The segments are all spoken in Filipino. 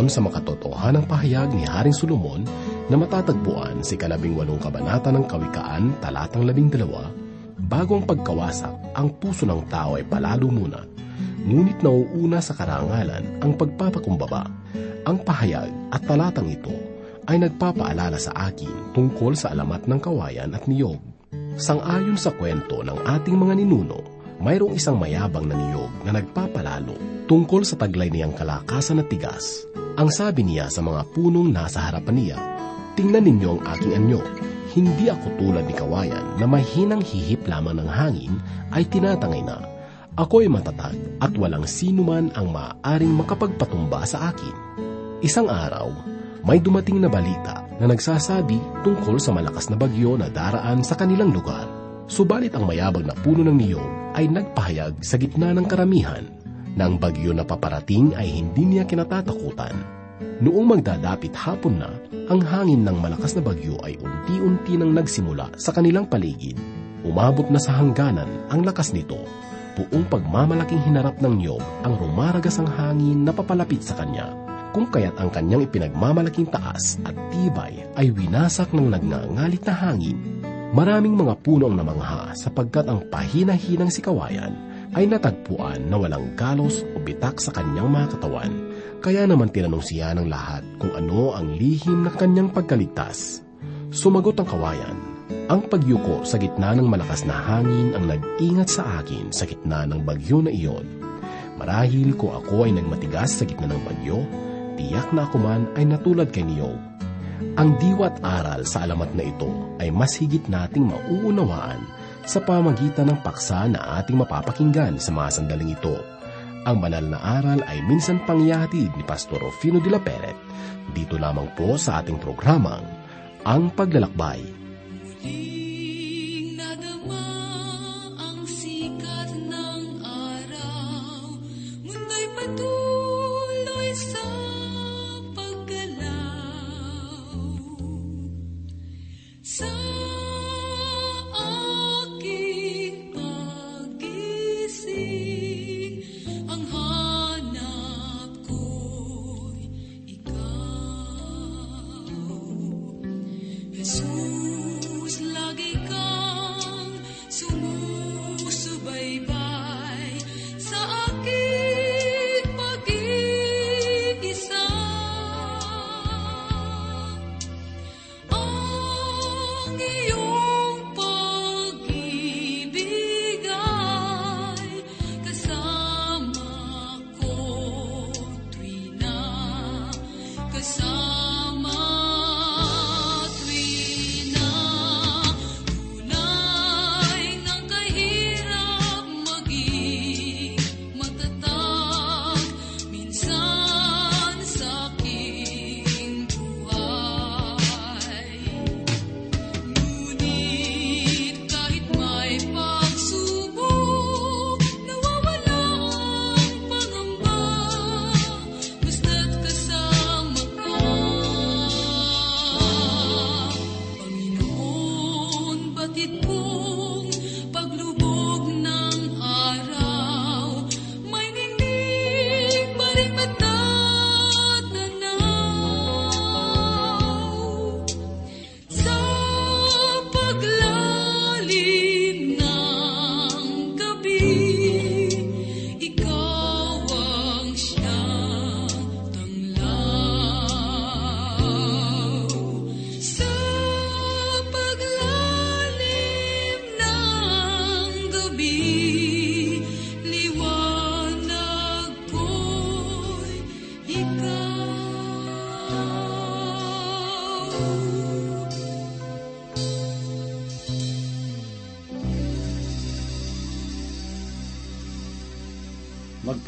ayon sa makatotohanang pahayag ni Haring Solomon na matatagpuan si kalabing walong kabanata ng Kawikaan, talatang labing dalawa, bago ang pagkawasak, ang puso ng tao ay palalo muna, ngunit nauuna sa karangalan ang pagpapakumbaba. Ang pahayag at talatang ito ay nagpapaalala sa akin tungkol sa alamat ng kawayan at niyog. Sang-ayon sa kwento ng ating mga ninuno, mayroong isang mayabang na niyog na nagpapalalo tungkol sa taglay niyang kalakasan at tigas. Ang sabi niya sa mga punong nasa harapan niya, Tingnan ninyo ang aking anyo. Hindi ako tulad ni kawayan na mahinang hihip lamang ng hangin ay tinatangay na. Ako ay matatag at walang sino man ang maaaring makapagpatumba sa akin. Isang araw, may dumating na balita na nagsasabi tungkol sa malakas na bagyo na daraan sa kanilang lugar. Subalit ang mayabang na puno ng niyog ay nagpahayag sa gitna ng karamihan na bagyo na paparating ay hindi niya kinatatakutan. Noong magdadapit hapon na, ang hangin ng malakas na bagyo ay unti-unti nang nagsimula sa kanilang paligid. Umabot na sa hangganan ang lakas nito. Buong pagmamalaking hinarap ng niyog ang rumaragas ang hangin na papalapit sa kanya. Kung kaya't ang kanyang ipinagmamalaking taas at tibay ay winasak ng nagngangalit na hangin Maraming mga puno ang namangha sapagkat ang pahina-hinang si Kawayan ay natagpuan na walang galos o bitak sa kanyang mga katawan. Kaya naman tinanong siya ng lahat kung ano ang lihim ng kanyang pagkaligtas. Sumagot ang kawayan, ang pagyuko sa gitna ng malakas na hangin ang nag-ingat sa akin sa gitna ng bagyo na iyon. Marahil kung ako ay nagmatigas sa gitna ng bagyo, tiyak na ako man ay natulad kay Niyog ang diwa't aral sa alamat na ito ay mas higit nating mauunawaan sa pamagitan ng paksa na ating mapapakinggan sa mga sandaling ito. Ang banal na aral ay minsan pangyahatid ni Pastor Rufino de la Peret dito lamang po sa ating programang Ang Paglalakbay. Muling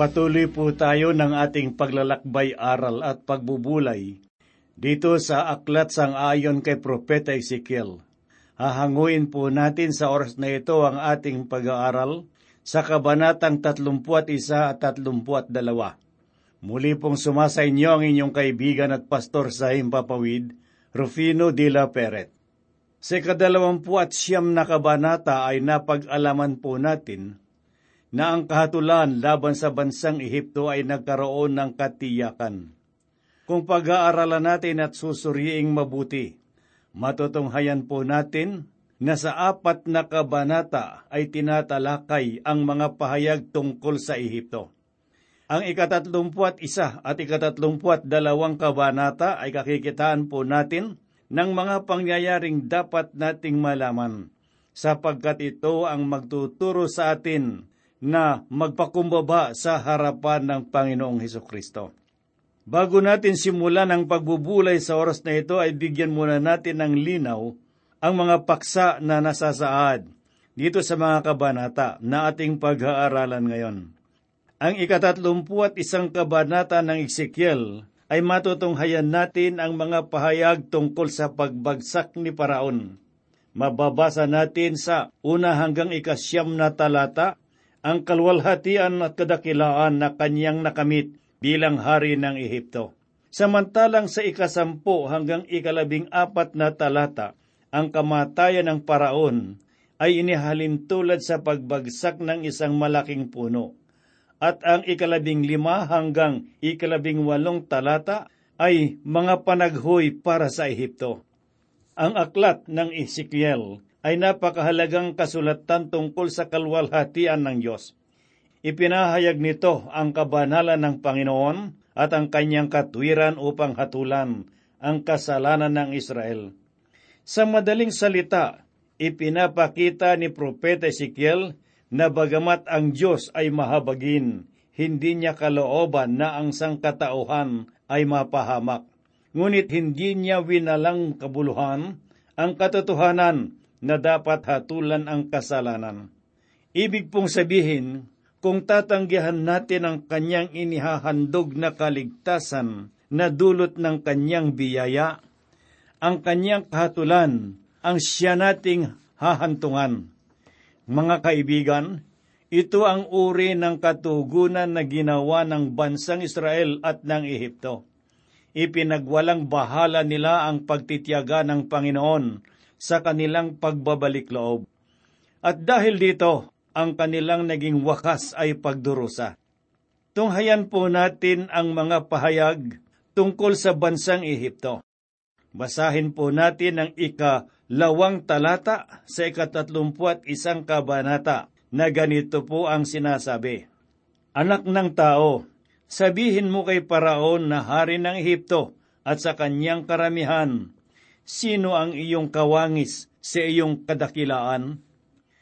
Magpatuloy po tayo ng ating paglalakbay aral at pagbubulay dito sa aklat sang ayon kay Propeta Ezekiel. Hahanguin po natin sa oras na ito ang ating pag-aaral sa kabanatang 31 at 32. Muli pong sumasa inyo ang inyong kaibigan at pastor sa Himpapawid, Rufino de la Peret. Sa kadalawampu at siyam na kabanata ay napag-alaman po natin na ang kahatulan laban sa bansang Ehipto ay nagkaroon ng katiyakan. kung pag-aaralan natin at susuriing mabuti. Matutunghayan po natin na sa apat na kabanata ay tinatalakay ang mga pahayag tungkol sa Ehipto. Ang ikatatlumput isa at ikatatlumput dalawang kabanata ay kakikitaan po natin ng mga pangyayaring dapat nating malaman sapagkat ito ang magtuturo sa atin na magpakumbaba sa harapan ng Panginoong Heso Kristo. Bago natin simulan ang pagbubulay sa oras na ito ay bigyan muna natin ng linaw ang mga paksa na nasasaad dito sa mga kabanata na ating pag-aaralan ngayon. Ang ikatatlumpu at isang kabanata ng Ezekiel ay matutunghayan natin ang mga pahayag tungkol sa pagbagsak ni Paraon. Mababasa natin sa una hanggang ikasyam na talata ang kalwalhatian at kadakilaan na kanyang nakamit bilang hari ng Ehipto. Samantalang sa ikasampu hanggang ikalabing apat na talata, ang kamatayan ng paraon ay inihalin tulad sa pagbagsak ng isang malaking puno. At ang ikalabing lima hanggang ikalabing walong talata ay mga panaghoy para sa Ehipto. Ang aklat ng Ezekiel ay napakahalagang kasulatan tungkol sa kalwalhatian ng Diyos. Ipinahayag nito ang kabanalan ng Panginoon at ang kanyang katwiran upang hatulan ang kasalanan ng Israel. Sa madaling salita, ipinapakita ni Propeta Ezekiel na bagamat ang Diyos ay mahabagin, hindi niya kalooban na ang sangkatauhan ay mapahamak. Ngunit hindi niya winalang kabuluhan ang katotohanan na dapat hatulan ang kasalanan. Ibig pong sabihin, kung tatanggihan natin ang kanyang inihahandog na kaligtasan na dulot ng kanyang biyaya, ang kanyang kahatulan ang siya nating hahantungan. Mga kaibigan, ito ang uri ng katugunan na ginawa ng bansang Israel at ng Ehipto. Ipinagwalang bahala nila ang pagtitiyaga ng Panginoon sa kanilang pagbabalik loob. At dahil dito, ang kanilang naging wakas ay pagdurusa. Tunghayan po natin ang mga pahayag tungkol sa bansang Ehipto. Basahin po natin ang ika-lawang talata sa ikatatlumput isang kabanata na ganito po ang sinasabi. Anak ng tao, sabihin mo kay Paraon na hari ng Ehipto at sa kanyang karamihan, sino ang iyong kawangis sa iyong kadakilaan?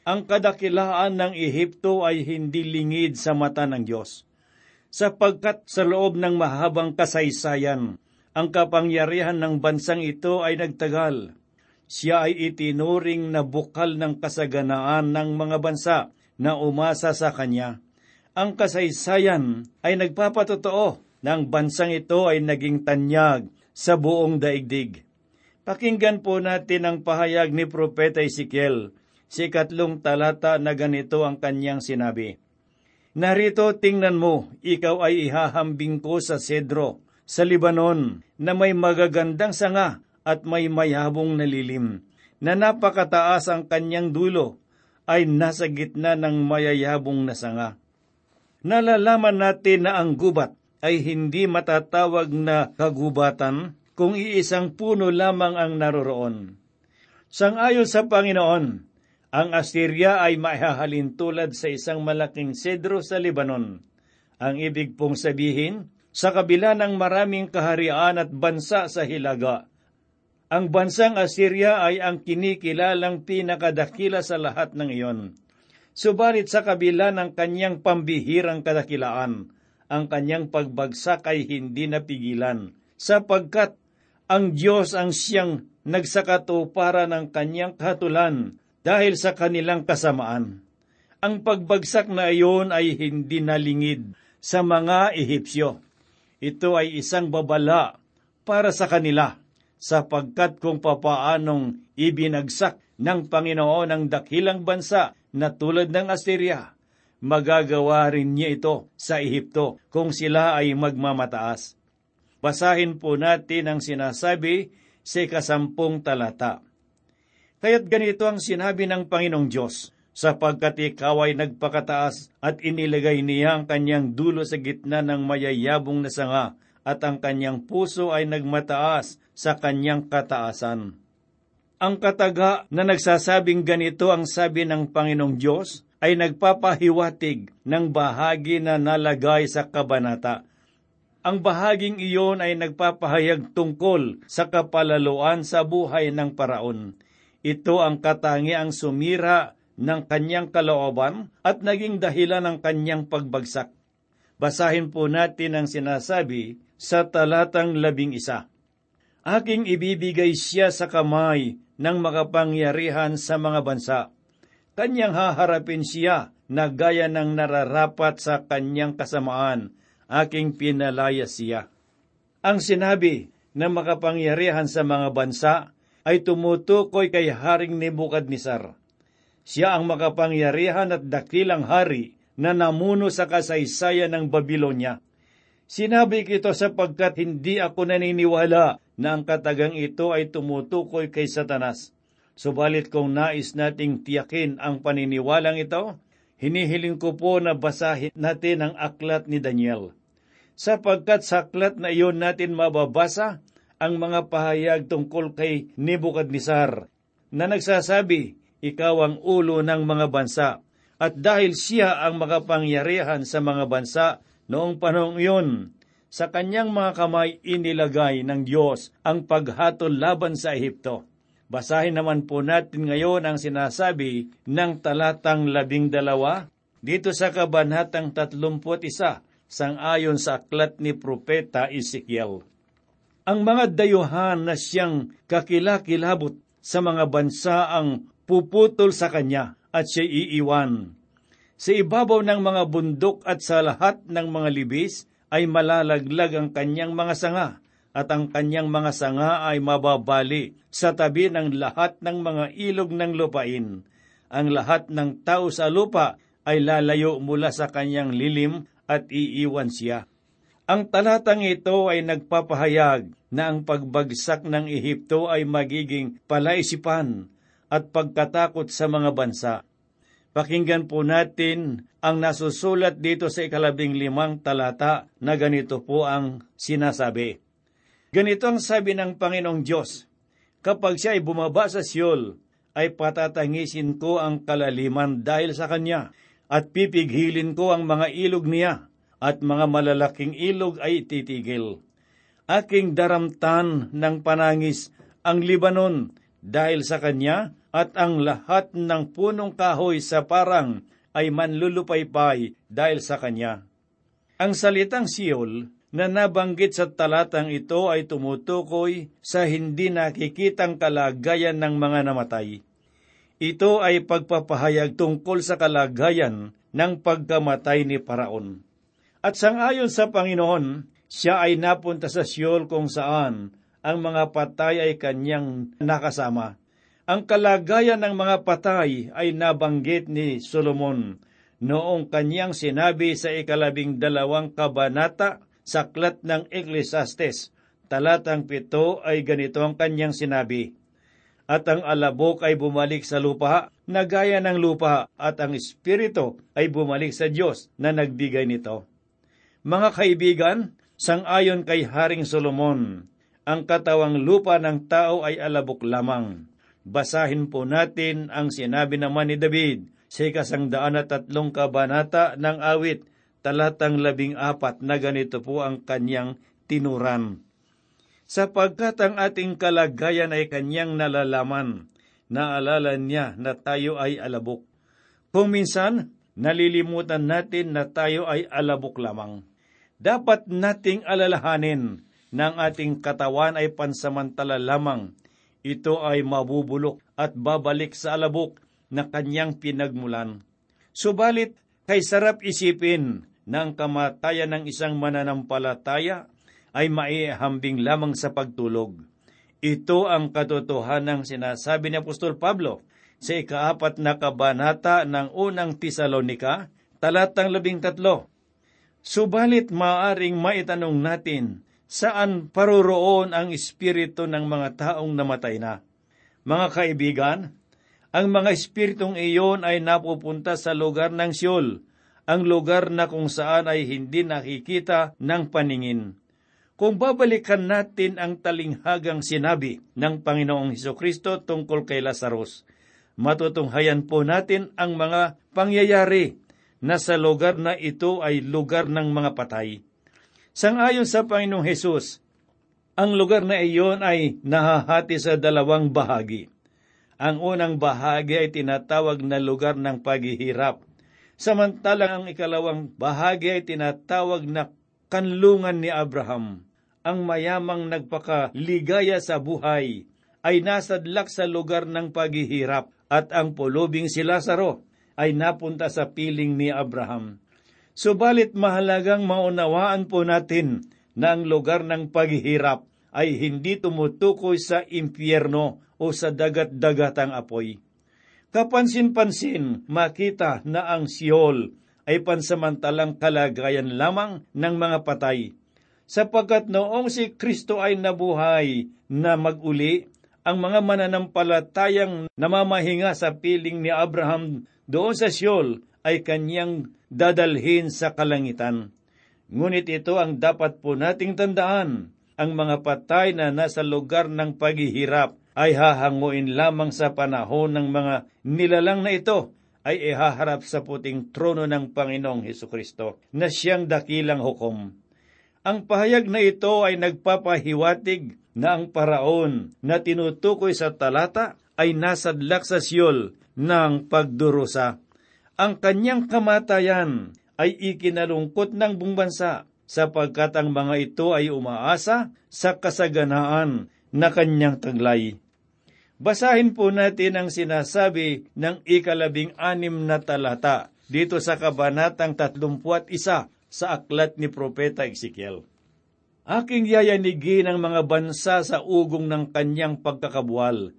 Ang kadakilaan ng Ehipto ay hindi lingid sa mata ng Diyos, sapagkat sa loob ng mahabang kasaysayan, ang kapangyarihan ng bansang ito ay nagtagal. Siya ay itinuring na bukal ng kasaganaan ng mga bansa na umasa sa kanya. Ang kasaysayan ay nagpapatotoo na ang bansang ito ay naging tanyag sa buong daigdig. Pakinggan po natin ang pahayag ni Propeta Ezekiel si katlong talata na ganito ang kanyang sinabi. Narito tingnan mo, ikaw ay ihahambing ko sa sedro, sa Libanon, na may magagandang sanga at may mayabong na lilim, na napakataas ang kanyang dulo, ay nasa gitna ng mayayabong na sanga. Nalalaman natin na ang gubat ay hindi matatawag na kagubatan kung iisang puno lamang ang naroroon. Sangayon sa Panginoon, ang Assyria ay maihahalin tulad sa isang malaking sedro sa Lebanon. Ang ibig pong sabihin, sa kabila ng maraming kaharian at bansa sa Hilaga, ang bansang Assyria ay ang kinikilalang pinakadakila sa lahat ng iyon. Subalit sa kabila ng kanyang pambihirang kadakilaan, ang kanyang pagbagsak ay hindi napigilan, sapagkat ang Diyos ang siyang nagsakatupara ng kanyang kahatulan dahil sa kanilang kasamaan. Ang pagbagsak na iyon ay hindi nalingid sa mga Ehipsyo. Ito ay isang babala para sa kanila sapagkat kung papaanong ibinagsak ng Panginoon ang dakilang bansa na tulad ng Assyria, magagawa rin niya ito sa Ehipto kung sila ay magmamataas. Basahin po natin ang sinasabi sa kasampung talata. Kaya't ganito ang sinabi ng Panginoong Diyos, sapagkat ikaw ay nagpakataas at inilagay niya ang kanyang dulo sa gitna ng mayayabong na sanga at ang kanyang puso ay nagmataas sa kanyang kataasan. Ang kataga na nagsasabing ganito ang sabi ng Panginoong Diyos ay nagpapahiwatig ng bahagi na nalagay sa kabanata. Ang bahaging iyon ay nagpapahayag tungkol sa kapalaluan sa buhay ng paraon. Ito ang katangiang sumira ng kanyang kalooban at naging dahilan ng kanyang pagbagsak. Basahin po natin ang sinasabi sa talatang labing isa. Aking ibibigay siya sa kamay ng makapangyarihan sa mga bansa. Kanyang haharapin siya na gaya ng nararapat sa kanyang kasamaan. Aking pinalaya siya. Ang sinabi ng makapangyarihan sa mga bansa ay tumutukoy kay Haring Nebukadnesar. Siya ang makapangyarihan at dakilang hari na namuno sa kasaysayan ng Babylonia. Sinabi kito sapagkat hindi ako naniniwala na ang katagang ito ay tumutukoy kay Satanas. Subalit kung nais nating tiyakin ang paniniwalang ito, hinihiling ko po na basahin natin ang aklat ni Daniel. Sapagkat sa aklat na iyon natin mababasa ang mga pahayag tungkol kay Nebuchadnezzar na nagsasabi, ikaw ang ulo ng mga bansa at dahil siya ang makapangyarihan sa mga bansa noong panahong iyon, sa kanyang mga kamay inilagay ng Diyos ang paghatol laban sa Ehipto. Basahin naman po natin ngayon ang sinasabi ng talatang labing dalawa dito sa kabanatang tatlumput isa sang-ayon sa aklat ni Propeta Ezekiel. Ang mga dayuhan na siyang kakilakilabot sa mga bansa ang puputol sa kanya at siya iiwan. Sa ibabaw ng mga bundok at sa lahat ng mga libis ay malalaglag ang kanyang mga sanga at ang kanyang mga sanga ay mababali sa tabi ng lahat ng mga ilog ng lupain. Ang lahat ng tao sa lupa ay lalayo mula sa kanyang lilim at iiwan siya. Ang talatang ito ay nagpapahayag na ang pagbagsak ng Ehipto ay magiging palaisipan at pagkatakot sa mga bansa. Pakinggan po natin ang nasusulat dito sa ikalabing limang talata na ganito po ang sinasabi. Ganito ang sabi ng Panginoong Diyos, Kapag siya ay bumaba sa Siyol, ay patatangisin ko ang kalaliman dahil sa kanya, at pipigilin ko ang mga ilog niya, at mga malalaking ilog ay titigil. Aking daramtan ng panangis ang Libanon dahil sa kanya, at ang lahat ng punong kahoy sa parang ay manlulupaypay dahil sa kanya. Ang salitang Siol na nabanggit sa talatang ito ay tumutukoy sa hindi nakikitang kalagayan ng mga namatay. Ito ay pagpapahayag tungkol sa kalagayan ng pagkamatay ni Paraon. At sangayon sa Panginoon, siya ay napunta sa Siol kung saan ang mga patay ay kanyang nakasama. Ang kalagayan ng mga patay ay nabanggit ni Solomon noong kanyang sinabi sa ikalabing dalawang kabanata sa aklat ng Ecclesiastes. Talatang pito ay ganito ang kanyang sinabi. At ang alabok ay bumalik sa lupa na gaya ng lupa at ang espiritu ay bumalik sa Diyos na nagbigay nito. Mga kaibigan, sangayon kay Haring Solomon, ang katawang lupa ng tao ay alabok lamang Basahin po natin ang sinabi naman ni David sa ikasangdaan at tatlong kabanata ng awit, talatang labing apat na ganito po ang kanyang tinuran. Sapagkat ang ating kalagayan ay kanyang nalalaman, naalala niya na tayo ay alabok. Kung minsan, nalilimutan natin na tayo ay alabok lamang. Dapat nating alalahanin na ang ating katawan ay pansamantala lamang ito ay mabubulok at babalik sa alabok na kanyang pinagmulan. Subalit, kay sarap isipin na ang kamatayan ng isang mananampalataya ay maihambing lamang sa pagtulog. Ito ang katotohanan ng sinasabi ni Apostol Pablo sa ikaapat na kabanata ng unang Tesalonika, talatang labing tatlo. Subalit maaring maitanong natin saan paroroon ang espiritu ng mga taong namatay na. Mga kaibigan, ang mga espiritong iyon ay napupunta sa lugar ng Siyol, ang lugar na kung saan ay hindi nakikita ng paningin. Kung babalikan natin ang talinghagang sinabi ng Panginoong Heso Kristo tungkol kay Lazarus, matutunghayan po natin ang mga pangyayari na sa lugar na ito ay lugar ng mga patay. Sangayon sa Panginoong Hesus, ang lugar na iyon ay nahahati sa dalawang bahagi. Ang unang bahagi ay tinatawag na lugar ng paghihirap, samantalang ang ikalawang bahagi ay tinatawag na kanlungan ni Abraham. Ang mayamang nagpakaligaya sa buhay ay nasadlak sa lugar ng paghihirap at ang pulubing si Lazaro ay napunta sa piling ni Abraham. Subalit mahalagang maunawaan po natin na ang lugar ng paghihirap ay hindi tumutukoy sa impyerno o sa dagat-dagatang apoy. Kapansin-pansin, makita na ang Siol ay pansamantalang kalagayan lamang ng mga patay sapagkat noong si Kristo ay nabuhay na maguli, ang mga mananampalatayang namamahinga sa piling ni Abraham doon sa Siol ay kanyang dadalhin sa kalangitan. Ngunit ito ang dapat po nating tandaan, ang mga patay na nasa lugar ng paghihirap ay hahanguin lamang sa panahon ng mga nilalang na ito ay ihaharap sa puting trono ng Panginoong Heso Kristo na siyang dakilang hukom. Ang pahayag na ito ay nagpapahiwatig na ang paraon na tinutukoy sa talata ay nasadlak sa siyol ng pagdurusa. Ang kanyang kamatayan ay ikinalungkot ng buong bansa sapagkat ang mga ito ay umaasa sa kasaganaan na kanyang taglay. Basahin po natin ang sinasabi ng ikalabing anim na talata dito sa kabanatang 31 sa aklat ni Propeta Ezekiel. Aking yayanigin ang mga bansa sa ugong ng kanyang pagkakabual.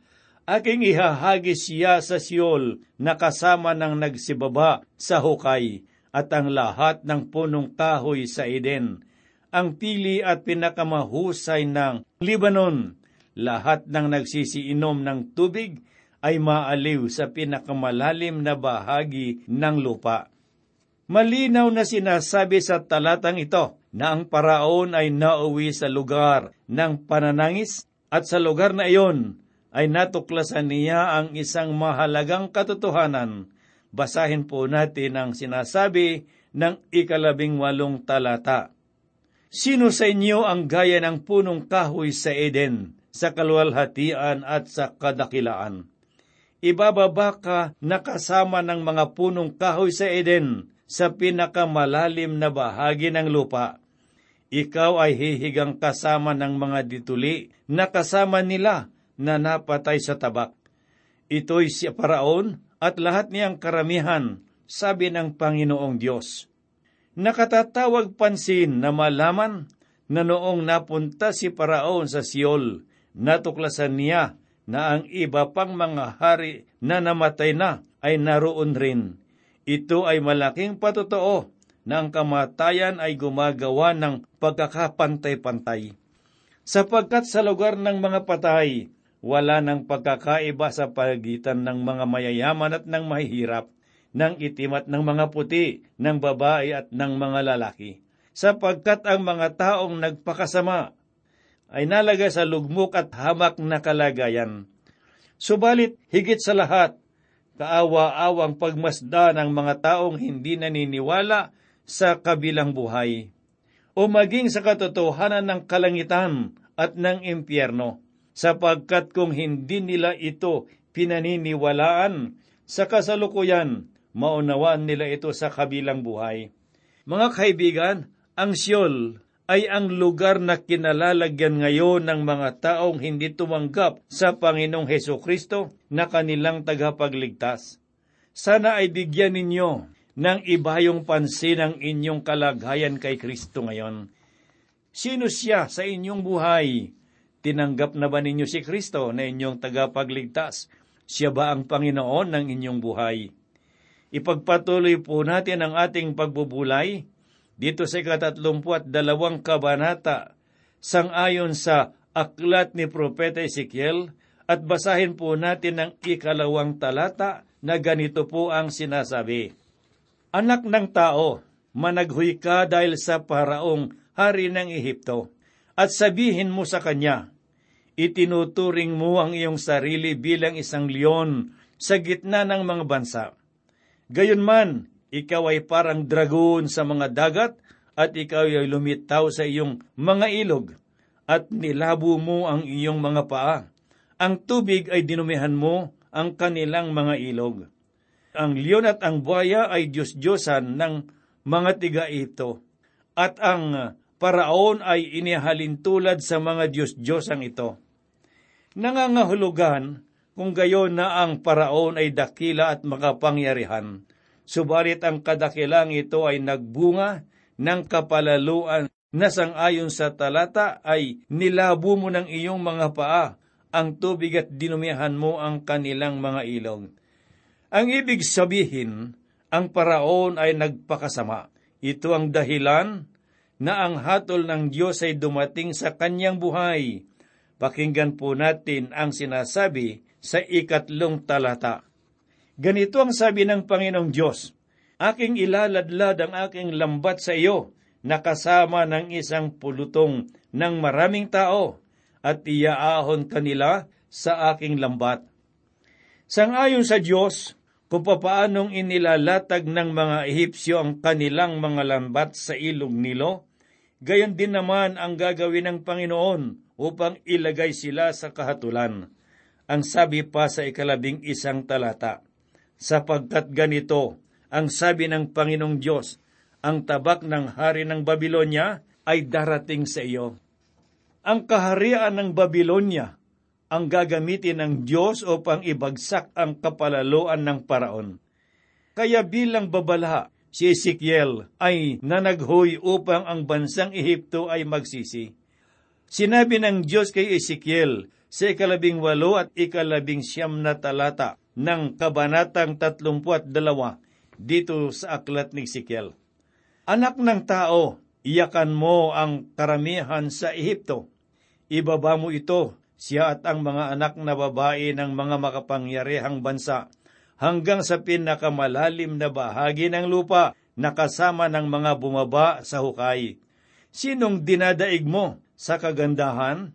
Aking ihahagis siya sa Siol na kasama ng nagsibaba sa hukay at ang lahat ng punong kahoy sa Eden. Ang pili at pinakamahusay ng Libanon. Lahat ng nagsisiinom ng tubig ay maaliw sa pinakamalalim na bahagi ng lupa. Malinaw na sinasabi sa talatang ito na ang paraon ay nauwi sa lugar ng pananangis at sa lugar na iyon ay natuklasan niya ang isang mahalagang katotohanan. Basahin po natin ang sinasabi ng ikalabing walong talata. Sino sa inyo ang gaya ng punong kahoy sa Eden, sa kaluwalhatian at sa kadakilaan? Ibababa ka na kasama ng mga punong kahoy sa Eden, sa pinakamalalim na bahagi ng lupa. Ikaw ay hihigang kasama ng mga dituli na kasama nila na napatay sa tabak. Ito'y si Paraon at lahat niyang karamihan, sabi ng Panginoong Diyos. Nakatatawag pansin na malaman na noong napunta si Paraon sa Siol, natuklasan niya na ang iba pang mga hari na namatay na ay naroon rin ito ay malaking patotoo na ang kamatayan ay gumagawa ng pagkakapantay-pantay. Sapagkat sa lugar ng mga patay, wala ng pagkakaiba sa pagitan ng mga mayayaman at ng mahihirap, ng itim at ng mga puti, ng babae at ng mga lalaki. Sapagkat ang mga taong nagpakasama ay nalaga sa lugmok at hamak na kalagayan. Subalit, higit sa lahat, kaawa-awang pagmasda ng mga taong hindi naniniwala sa kabilang buhay, o maging sa katotohanan ng kalangitan at ng impyerno, sapagkat kung hindi nila ito pinaniniwalaan sa kasalukuyan, maunawaan nila ito sa kabilang buhay. Mga kaibigan, ang Siyol ay ang lugar na kinalalagyan ngayon ng mga taong hindi tumanggap sa Panginoong Heso Kristo na kanilang tagapagligtas. Sana ay bigyan ninyo ng ibayong pansin ang inyong kalagayan kay Kristo ngayon. Sino siya sa inyong buhay? Tinanggap na ba ninyo si Kristo na inyong tagapagligtas? Siya ba ang Panginoon ng inyong buhay? Ipagpatuloy po natin ang ating pagbubulay dito sa ikatatlumput dalawang kabanata, sangayon sa aklat ni Propeta Ezekiel, at basahin po natin ang ikalawang talata na ganito po ang sinasabi. Anak ng tao, managhuy ka dahil sa paraong hari ng Ehipto. at sabihin mo sa kanya, itinuturing mo ang iyong sarili bilang isang leon sa gitna ng mga bansa. Gayunman, ikaw ay parang dragon sa mga dagat at ikaw ay lumitaw sa iyong mga ilog at nilabo mo ang iyong mga paa. Ang tubig ay dinumihan mo ang kanilang mga ilog. Ang leon at ang buhaya ay Diyos-Diyosan ng mga tiga ito. At ang paraon ay inihalin tulad sa mga Diyos-Diyosang ito. Nangangahulugan kung gayon na ang paraon ay dakila at makapangyarihan. Subalit ang kadakilang ito ay nagbunga ng kapalaluan na sangayon sa talata ay nilabo mo ng iyong mga paa ang tubig at dinumihan mo ang kanilang mga ilog. Ang ibig sabihin, ang paraon ay nagpakasama. Ito ang dahilan na ang hatol ng Diyos ay dumating sa kanyang buhay. Pakinggan po natin ang sinasabi sa ikatlong talata. Ganito ang sabi ng Panginoong Diyos, Aking ilaladlad ang aking lambat sa iyo, nakasama ng isang pulutong ng maraming tao, at iaahon kanila sa aking lambat. Sangayon sa Diyos, kung papaanong inilalatag ng mga Ehipsyo ang kanilang mga lambat sa ilog Nilo, gayon din naman ang gagawin ng Panginoon upang ilagay sila sa kahatulan. Ang sabi pa sa ikalabing isang talata, sapagkat ganito, ang sabi ng Panginoong Diyos, ang tabak ng hari ng Babylonia ay darating sa iyo. Ang kaharian ng Babylonia ang gagamitin ng Diyos upang ibagsak ang kapalaluan ng paraon. Kaya bilang babala, si Ezekiel ay nanaghoy upang ang bansang Ehipto ay magsisi. Sinabi ng Diyos kay Ezekiel sa ikalabing walo at ikalabing siyam na talata ng kabanatang tatlumpuat dalawa dito sa aklat ni Ezekiel. Anak ng tao, iyakan mo ang karamihan sa Ehipto. Ibaba mo ito, siya at ang mga anak na babae ng mga makapangyarihang bansa, hanggang sa pinakamalalim na bahagi ng lupa na kasama ng mga bumaba sa hukay. Sinong dinadaig mo sa kagandahan?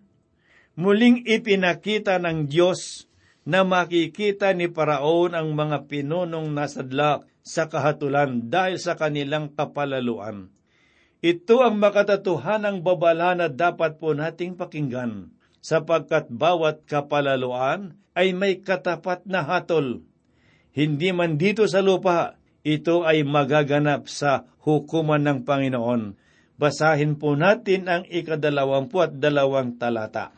Muling ipinakita ng Diyos na makikita ni Paraon ang mga pinunong nasadlak sa kahatulan dahil sa kanilang kapalaluan. Ito ang makatatuhanang babala na dapat po nating pakinggan, sapagkat bawat kapalaluan ay may katapat na hatol. Hindi man dito sa lupa, ito ay magaganap sa hukuman ng Panginoon. Basahin po natin ang ikadalawampu at dalawang talata.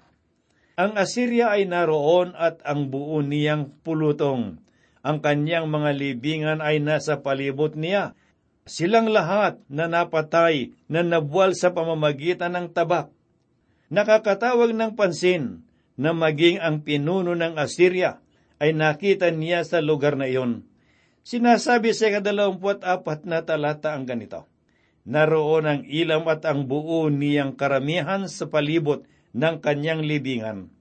Ang Assyria ay naroon at ang buo niyang pulutong. Ang kanyang mga libingan ay nasa palibot niya. Silang lahat na napatay na nabuwal sa pamamagitan ng tabak. Nakakatawag ng pansin na maging ang pinuno ng Assyria ay nakita niya sa lugar na iyon. Sinasabi sa kadalawamput apat na talata ang ganito. Naroon ang ilam at ang buo niyang karamihan sa palibot ng kanyang libingan.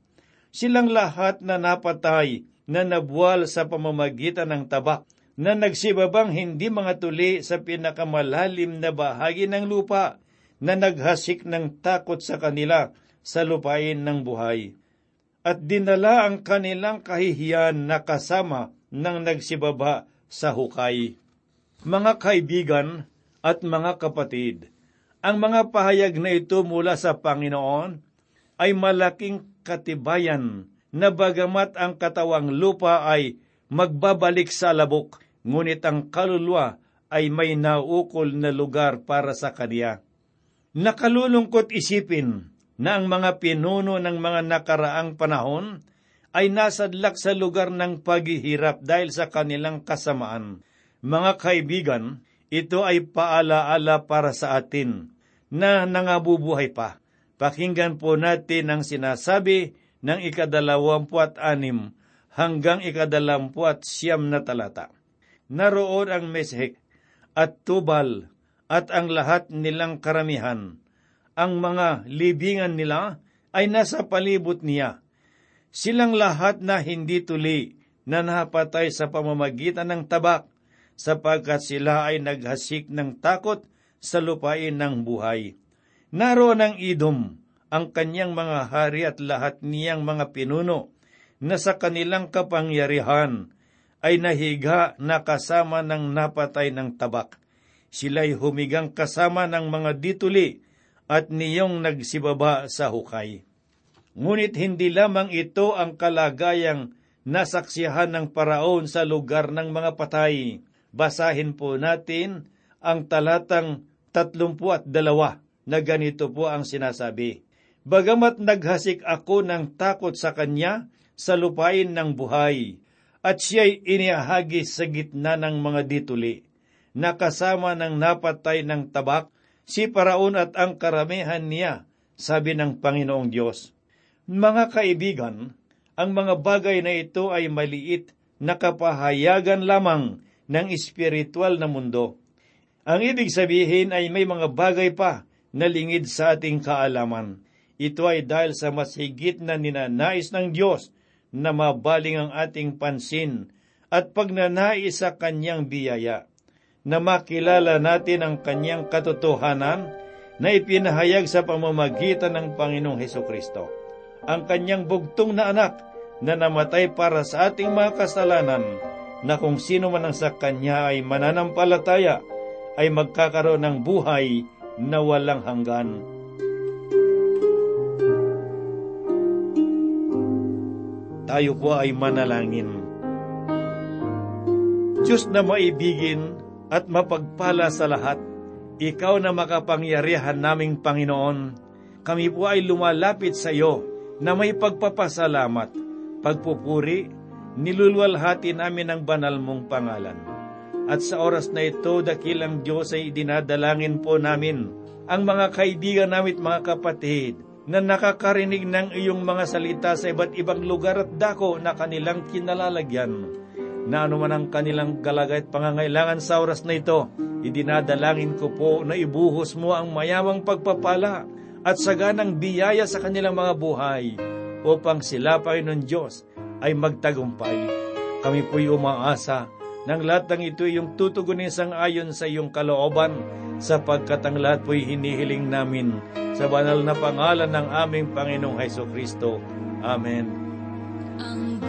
Silang lahat na napatay na nabuwal sa pamamagitan ng tabak, na nagsibabang hindi mga tuli sa pinakamalalim na bahagi ng lupa, na naghasik ng takot sa kanila sa lupain ng buhay. At dinala ang kanilang kahihiyan na kasama ng nagsibaba sa hukay. Mga kaibigan at mga kapatid, ang mga pahayag na ito mula sa Panginoon ay malaking katibayan na bagamat ang katawang lupa ay magbabalik sa labok, ngunit ang kaluluwa ay may naukol na lugar para sa kaniya. Nakalulungkot isipin na ang mga pinuno ng mga nakaraang panahon ay nasadlak sa lugar ng paghihirap dahil sa kanilang kasamaan. Mga kaibigan, ito ay paalaala para sa atin na nangabubuhay pa. Pakinggan po natin ang sinasabi ng ikadalawampuat anim hanggang ikadalawampuat siyam na talata. Naroon ang Meshek at Tubal at ang lahat nilang karamihan. Ang mga libingan nila ay nasa palibot niya. Silang lahat na hindi tuli na napatay sa pamamagitan ng tabak sapagkat sila ay naghasik ng takot sa lupain ng buhay. Naroon ang Idom ang kanyang mga hari at lahat niyang mga pinuno na sa kanilang kapangyarihan ay nahiga na kasama ng napatay ng tabak. Sila'y humigang kasama ng mga dituli at niyong nagsibaba sa hukay. Ngunit hindi lamang ito ang kalagayang nasaksihan ng paraon sa lugar ng mga patay. Basahin po natin ang talatang tatlumpu at dalawa na ganito po ang sinasabi. Bagamat naghasik ako ng takot sa kanya sa lupain ng buhay, at siya'y iniahagis sa gitna ng mga dituli, nakasama ng napatay ng tabak, si Paraon at ang karamihan niya, sabi ng Panginoong Diyos. Mga kaibigan, ang mga bagay na ito ay maliit na kapahayagan lamang ng espiritual na mundo. Ang ibig sabihin ay may mga bagay pa na lingid sa ating kaalaman. Ito ay dahil sa mas higit na ninanais ng Diyos na mabaling ang ating pansin at pagnanais sa Kanyang biyaya, na makilala natin ang Kanyang katotohanan na ipinahayag sa pamamagitan ng Panginoong Heso Kristo. Ang Kanyang bugtong na anak na namatay para sa ating mga kasalanan, na kung sino man ang sa Kanya ay mananampalataya, ay magkakaroon ng buhay na walang hanggan. Tayo po ay manalangin. Diyos na maibigin at mapagpala sa lahat, Ikaw na makapangyarihan naming Panginoon, kami po ay lumalapit sa iyo na may pagpapasalamat, pagpupuri, nilulwalhati namin ang banal mong pangalan. At sa oras na ito, dakilang Diyos ay dinadalangin po namin ang mga kaibigan namin mga kapatid na nakakarinig ng iyong mga salita sa iba't ibang lugar at dako na kanilang kinalalagyan. Na anuman ang kanilang kalagay at pangangailangan sa oras na ito, idinadalangin ko po na ibuhos mo ang mayamang pagpapala at saganang biyaya sa kanilang mga buhay upang sila, Panginoon Diyos, ay magtagumpay. Kami po'y umaasa ng lahat ng ito yung tutugunin sang ayon sa iyong kalooban sapagkat ang lahat po'y hinihiling namin sa banal na pangalan ng aming Panginoong Heso Kristo. Amen. Ang